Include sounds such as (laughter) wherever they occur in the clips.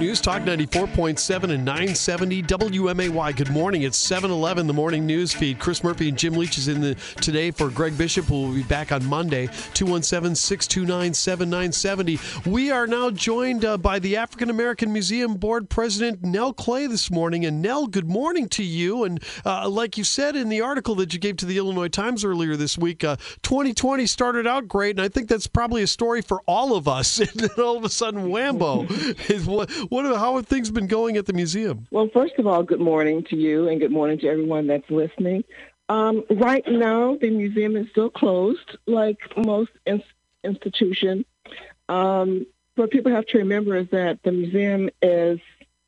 News Talk 94.7 and 970 WMAY. Good morning. It's 711, the morning news feed. Chris Murphy and Jim Leach is in the today for Greg Bishop, who will be back on Monday, 217 629 7970. We are now joined uh, by the African American Museum Board President Nell Clay this morning. And Nell, good morning to you. And uh, like you said in the article that you gave to the Illinois Times earlier this week, uh, 2020 started out great. And I think that's probably a story for all of us. (laughs) and then all of a sudden, whambo. (laughs) what how have things been going at the museum? Well, first of all, good morning to you and good morning to everyone that's listening. Um, right now, the museum is still closed, like most in- institutions. Um, what people have to remember is that the museum is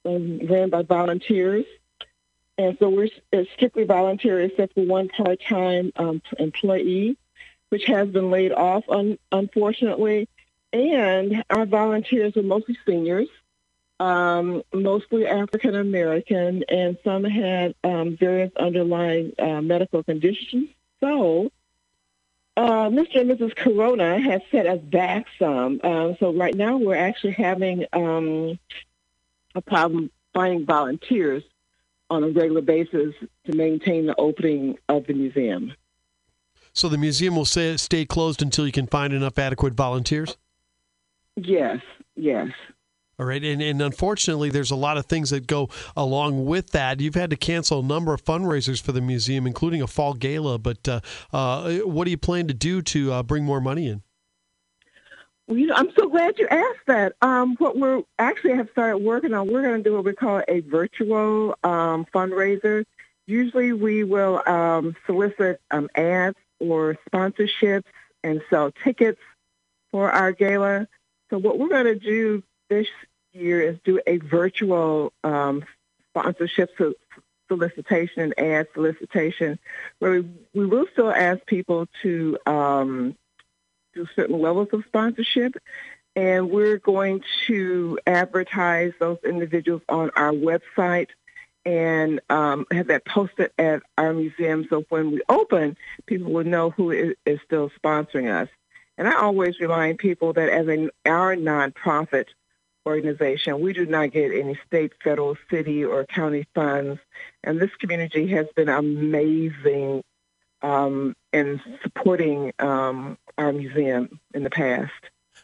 um, ran by volunteers, and so we're it's strictly volunteer except for one part-time um, employee, which has been laid off, un- unfortunately. And our volunteers are mostly seniors, um, mostly African American, and some had um, various underlying uh, medical conditions. So, uh, Mr. and Mrs. Corona has set us back some. Uh, so right now we're actually having um, a problem finding volunteers on a regular basis to maintain the opening of the museum. So the museum will stay closed until you can find enough adequate volunteers? Yes, yes. All right, and, and unfortunately, there's a lot of things that go along with that. You've had to cancel a number of fundraisers for the museum, including a fall gala. But uh, uh, what do you plan to do to uh, bring more money in? Well, you know, I'm so glad you asked that. Um, what we're actually have started working on, we're going to do what we call a virtual um, fundraiser. Usually, we will um, solicit um, ads or sponsorships and sell tickets for our gala. So what we're going to do this year is do a virtual um, sponsorship so- solicitation and ad solicitation where we, we will still ask people to um, do certain levels of sponsorship. And we're going to advertise those individuals on our website and um, have that posted at our museum so when we open, people will know who is, is still sponsoring us. And I always remind people that as a, our nonprofit organization, we do not get any state, federal, city, or county funds. And this community has been amazing um, in supporting um, our museum in the past.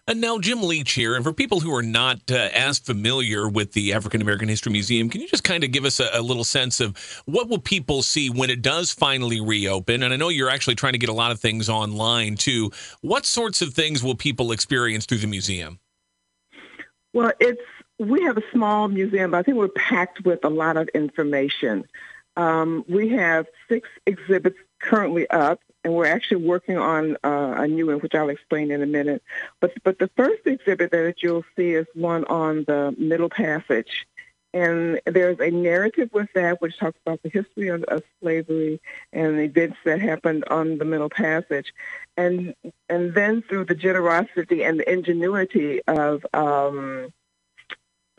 And now, Jim Leach here. And for people who are not uh, as familiar with the African American History Museum, can you just kind of give us a, a, little sense of what will people see when it does finally reopen? And I know you're actually trying to get a lot of things online too. What sorts of things will people experience through the museum? Well, it's we have a small museum, but I think we're packed with a lot of information. Um, we have six exhibits currently up, and we're actually working on uh, a new one, which I'll explain in a minute. But but the first exhibit that you'll see is one on the Middle Passage, and there's a narrative with that which talks about the history of, of slavery and the events that happened on the Middle Passage, and and then through the generosity and the ingenuity of um,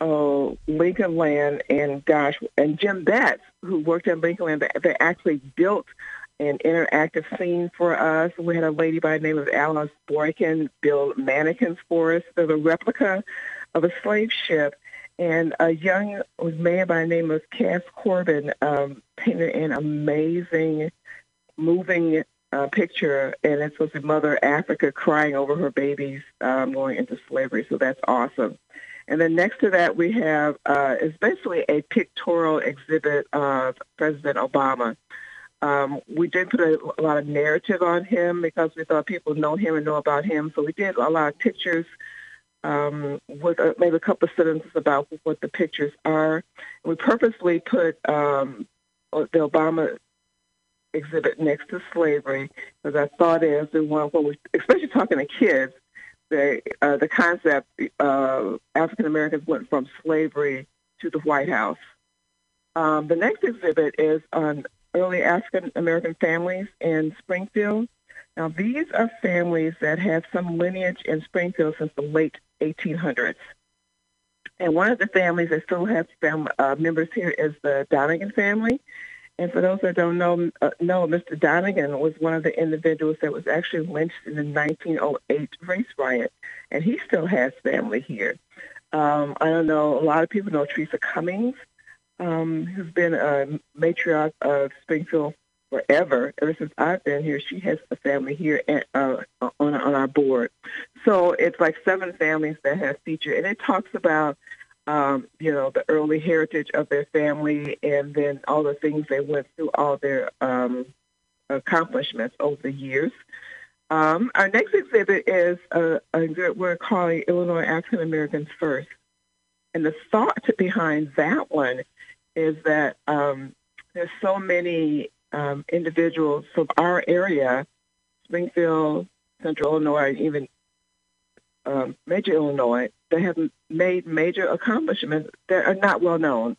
uh, Lincoln Land and gosh and Jim Betts, who worked at Lincoln Land, they, they actually built an interactive scene for us. We had a lady by the name of Alice Boykin build mannequins for us. They're a replica of a slave ship. And a young man by the name of Cass Corbin um, painted an amazing, moving uh, picture, and it's supposed to be Mother Africa crying over her babies um, going into slavery. So that's awesome. And then next to that, we have uh, is basically a pictorial exhibit of President Obama. Um, we did put a, a, lot of narrative on him because we thought people know him and know about him. So we did a lot of pictures um, with uh, maybe a couple of sentences about what the pictures are. We purposely put um, the Obama exhibit next to slavery because our thought is we want, when we, especially talking to kids, the uh, the concept uh, African Americans went from slavery to the White House. Um, the next exhibit is on early African American families in Springfield. Now, these are families that have some lineage in Springfield since the late 1800s. And one of the families that still has fam- uh, members here is the Donnegan family. And for those that don't know, uh, know, Mr. Donnegan was one of the individuals that was actually lynched in the 1908 race riot, and he still has family here. Um, I don't know. A lot of people know Teresa Cummings, um, who's been a matriarch of Springfield forever. Ever since I've been here, she has a family here at, uh, on on our board. So it's like seven families that have featured, and it talks about um, you know the early heritage of their family, and then all the things they went through, all their um, accomplishments over the years. Um, our next exhibit is a, a exhibit we're calling Illinois African Americans First. And the thought behind that one is that um, there's so many um, individuals from our area, Springfield, Central Illinois, even um, major Illinois, that have made major accomplishments that are not well known.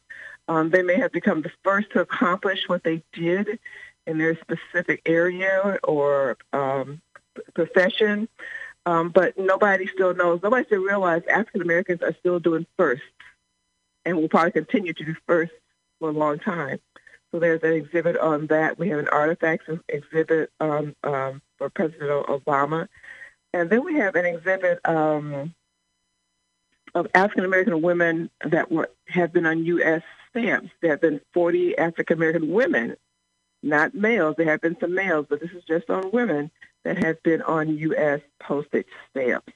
Um, they may have become the first to accomplish what they did in their specific area or um, profession, um, but nobody still knows. Nobody still realizes African Americans are still doing first, and will probably continue to do first for a long time. So there's an exhibit on that. We have an artifacts exhibit um, um, for President Obama, and then we have an exhibit um, of African American women that were have been on U.S. stamps. There have been 40 African American women, not males. There have been some males, but this is just on women that have been on U.S. postage stamps.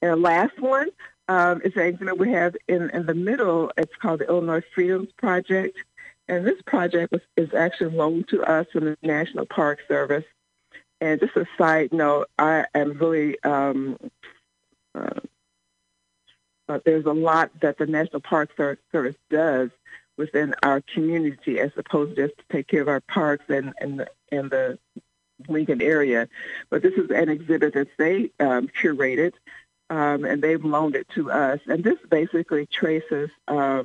And the last one um, is an exhibit we have in, in the middle. It's called the Illinois Freedoms Project. And this project was, is actually loaned to us from the National Park Service. And just a side note, I am really, um, uh, uh, there's a lot that the National Park Service does within our community as opposed to just to take care of our parks and, and, the, and the Lincoln area. But this is an exhibit that they um, curated, um, and they've loaned it to us. And this basically traces uh,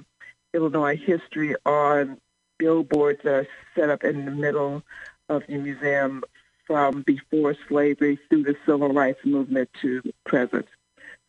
Illinois history on billboards that are set up in the middle of the museum from before slavery through the civil rights movement to present.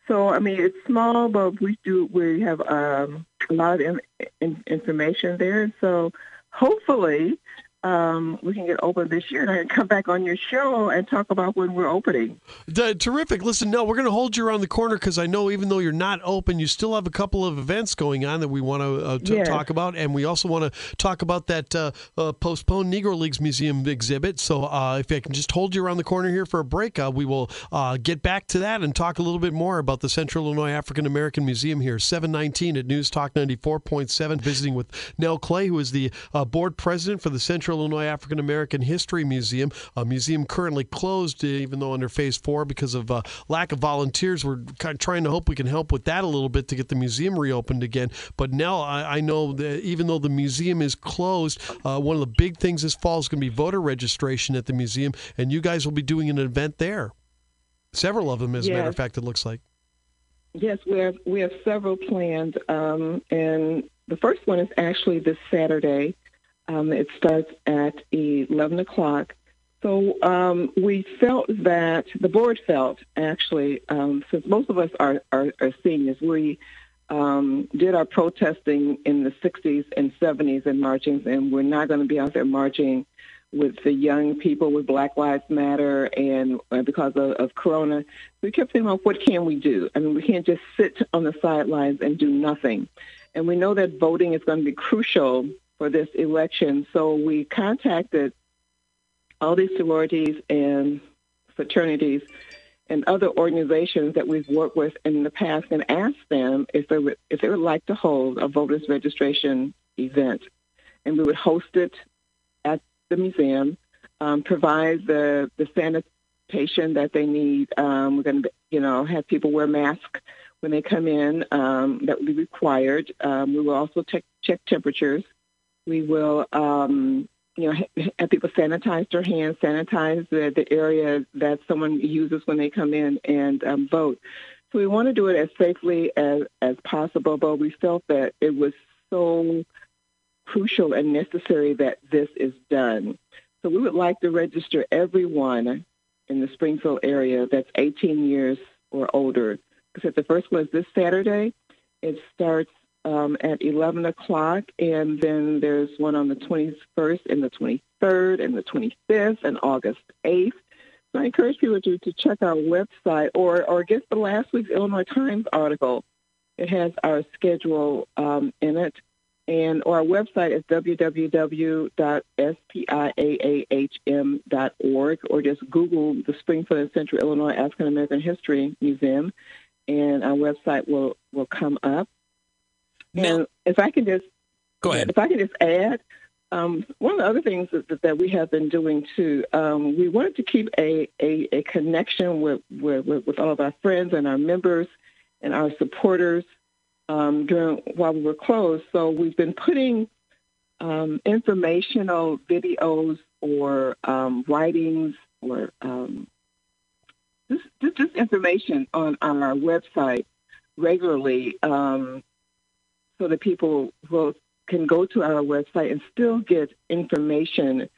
So, I mean, it's small, but we do we have um, a lot of in, in, information there. So, hopefully, um, we can get open this year, and I can come back on your show and talk about when we're opening. The, terrific. Listen, no, we're going to hold you around the corner because I know even though you're not open, you still have a couple of events going on that we want to, uh, to yes. talk about, and we also want to talk about that uh, uh, postponed Negro Leagues Museum exhibit. So uh, if I can just hold you around the corner here for a break, uh, we will uh, get back to that and talk a little bit more about the Central Illinois African American Museum here, 719 at News Talk 94.7, visiting with Nell Clay, who is the board president for the Central Central Illinois African American History Museum, a museum currently closed, uh, even though under phase four because of uh, lack of volunteers. We're kind of trying to hope we can help with that a little bit to get the museum reopened again. But now I, I know that even though the museum is closed, uh, one of the big things this fall is going to be voter registration at the museum, and you guys will be doing an event there. Several of them, as yes. a matter of fact, it looks like. Yes, we have we have several planned, um, and the first one is actually this Saturday. Um, it starts at 11 o'clock. So um, we felt that the board felt actually, um, since most of us are, are, are seniors, we um, did our protesting in the 60s and 70s and marching, and we're not going to be out there marching with the young people with Black Lives Matter and uh, because of, of Corona. We kept thinking, well, what can we do? I mean, we can't just sit on the sidelines and do nothing. And we know that voting is going to be crucial for this election. So we contacted all these sororities and fraternities and other organizations that we've worked with in the past and asked them if they would if they would like to hold a voters registration event, and we would host it at the museum, um, provide the the sanitation that they need. Um, we're going to you know have people wear masks when they come in. Um, that would be required. Um, we will also check check temperatures. We will, um, you know, (laughs) have people sanitize their hands, sanitize the, the area that someone uses when they come in and um, vote. So we want to do it as safely as, as possible, but we felt that it was so crucial and necessary that this is done. So we would like to register everyone in the Springfield area that's 18 years or older. Because the first one is this Saturday. It starts um, at 11 o'clock, and then there's one on the 21st and the 23rd and the 25th and August 8th. So I encourage people to, to check our website or, or get the last week's Illinois Times article It has our schedule um, in it. And our website is www.sciaahm.org or just Google the Springfield and Central Illinois African American History Museum, and our website will, will come up. And if I can just go ahead. If I can just add, um, one of the other things that, that we have been doing too, um, we wanted to keep a, a, a connection with, with, with all of our friends and our members and our supporters um, during while we were closed. So we've been putting um, informational videos or um, writings or um, just, just, just, information on, on our website regularly um, so that people will can go to our website and still get information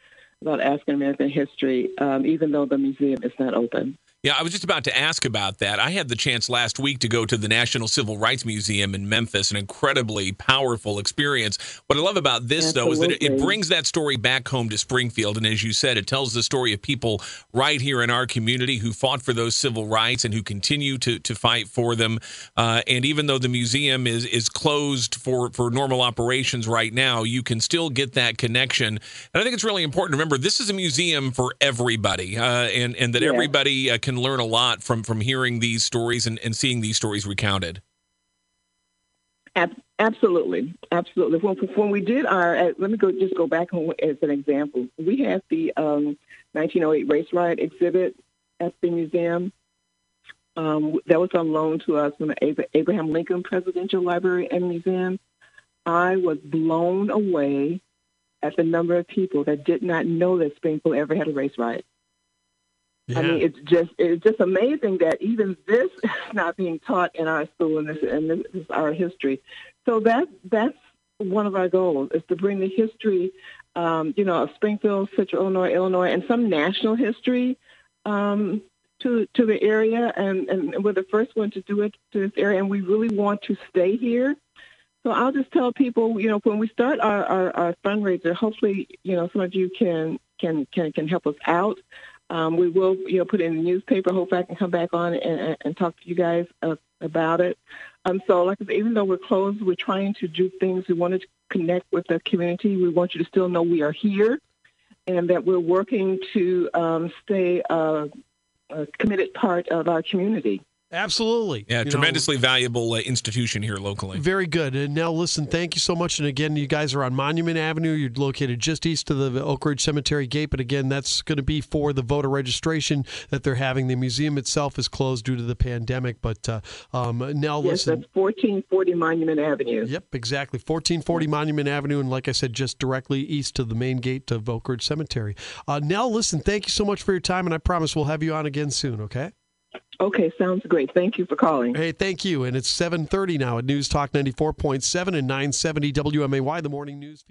about African American history, um, even though the museum is not open. Yeah, I was just about to ask about that. I had the chance last week to go to the National Civil Rights Museum in Memphis, an incredibly powerful experience. What I love about this, Absolutely. though, is that it, brings that story back home to Springfield. And as you said, it tells the story of people right here in our community who fought for those civil rights and who continue to, to fight for them. Uh, and even though the museum is, is closed for, for normal operations right now, you can still get that connection. And I think it's really important to remember this is a museum for everybody uh, and, and that yeah. everybody uh, can learn a lot from from hearing these stories and, and seeing these stories recounted. Absolutely, absolutely. When, when we did our, uh, let me go just go back as an example. We had the um, 1908 race riot exhibit at the museum. Um, that was on loan to us from the Abraham Lincoln Presidential Library and Museum. I was blown away at the number of people that did not know that Springfield ever had a race riot. Yeah. I mean, it's just it's just amazing that even this (laughs) is not being taught in our school, and this and this is our history. So that that's one of our goals is to bring the history, um, you know, of Springfield, Central Illinois, Illinois, and some national history um, to to the area. And, and we're the first one to do it to this area, and we really want to stay here. So I'll just tell people, you know, when we start our, our, our fundraiser, hopefully, you know, some of you can can can can help us out. Um, we will, you know, put it in the newspaper. Hope I can come back on and, and talk to you guys uh, about it. Um, so, like I said, even though we're closed, we're trying to do things. We want to connect with the community. We want you to still know we are here, and that we're working to um, stay uh, a committed part of our community. Absolutely. Yeah, You tremendously know, valuable uh, institution here locally. very good. And now, listen, thank you so much. And again, you guys are on Monument Avenue. You're located just east of the Oak Ridge Cemetery gate. But again, that's going to be for the voter registration that they're having. The museum itself is closed due to the pandemic. But uh, um, now, Yes, listen. that's 1440 Monument Avenue. Yep, exactly. 1440 Monument Avenue, and like I said, just directly east of the main gate of Oak Ridge Cemetery. Uh, Nell, listen, thank you so much for your time, and I promise we'll have you on again soon, okay? Okay, sounds great. Thank you for calling. Hey, thank you. And it's 730 now at News Talk 94.7 and 970 WMAY, the morning news.